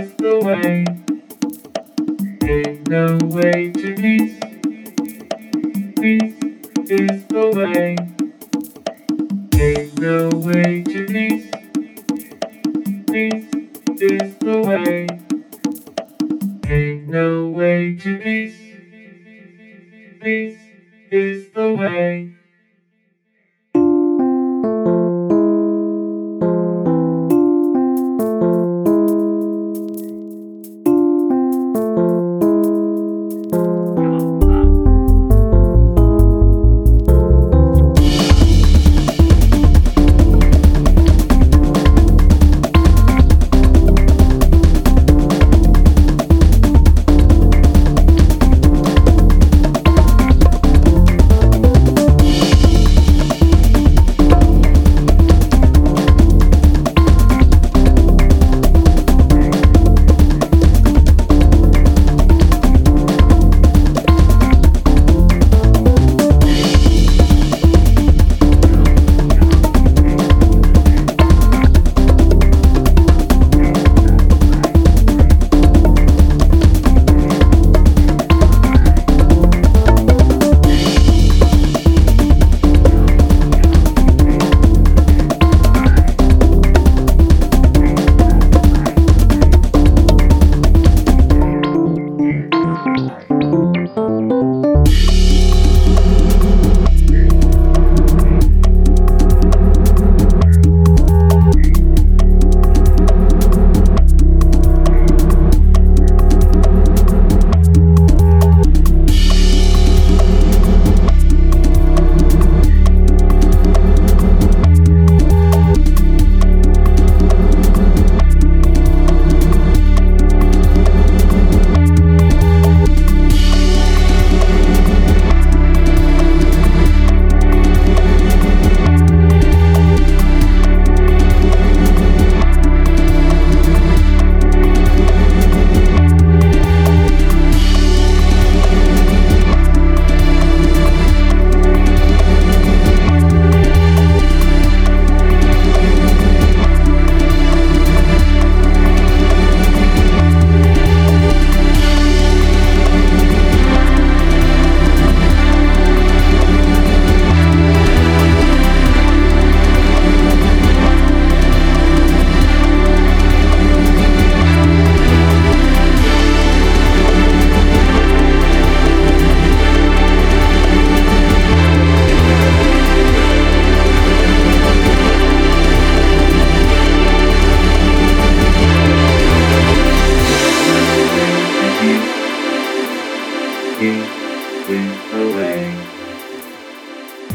is the way. Ain't no way to peace. Peace is the way. Ain't no way to peace. Peace is the way. Ain't no way to peace. Peace is the way.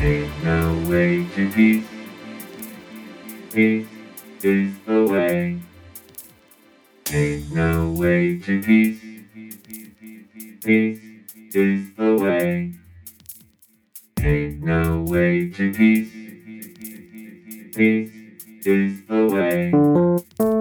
Ain't no way to peace. Peace is the way. Ain't no way to peace. Peace is the way. Ain't no way to peace. Peace is the way.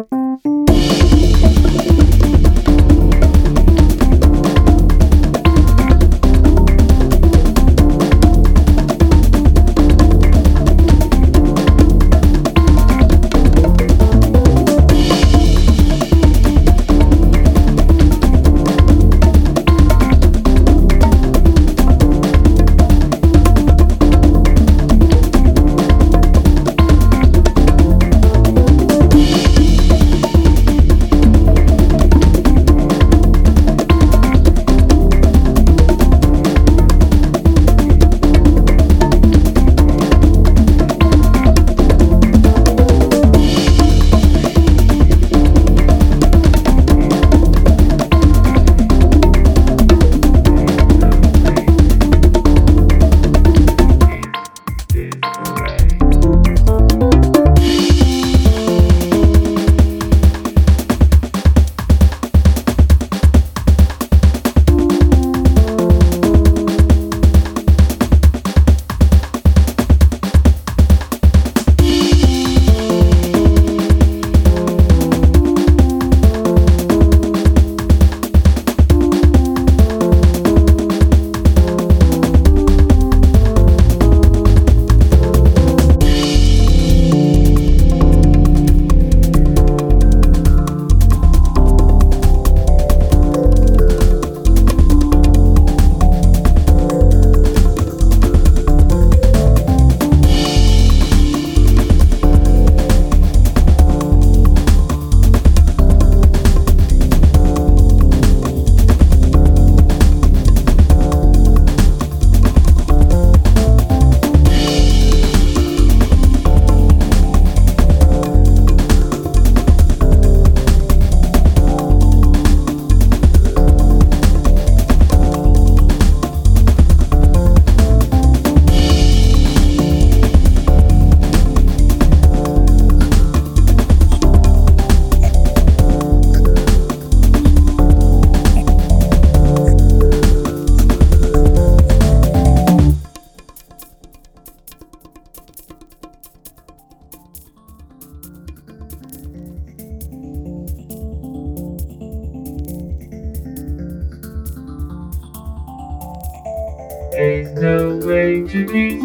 Ain't no way to peace.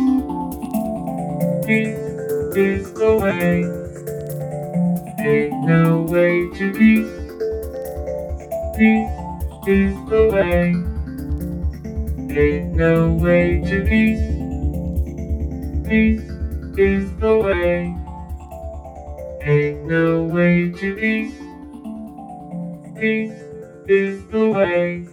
Peace is the way. Ain't no way to peace. Peace is the way. Ain't no way to peace. Peace is the way. Ain't no way to peace. Peace is the way.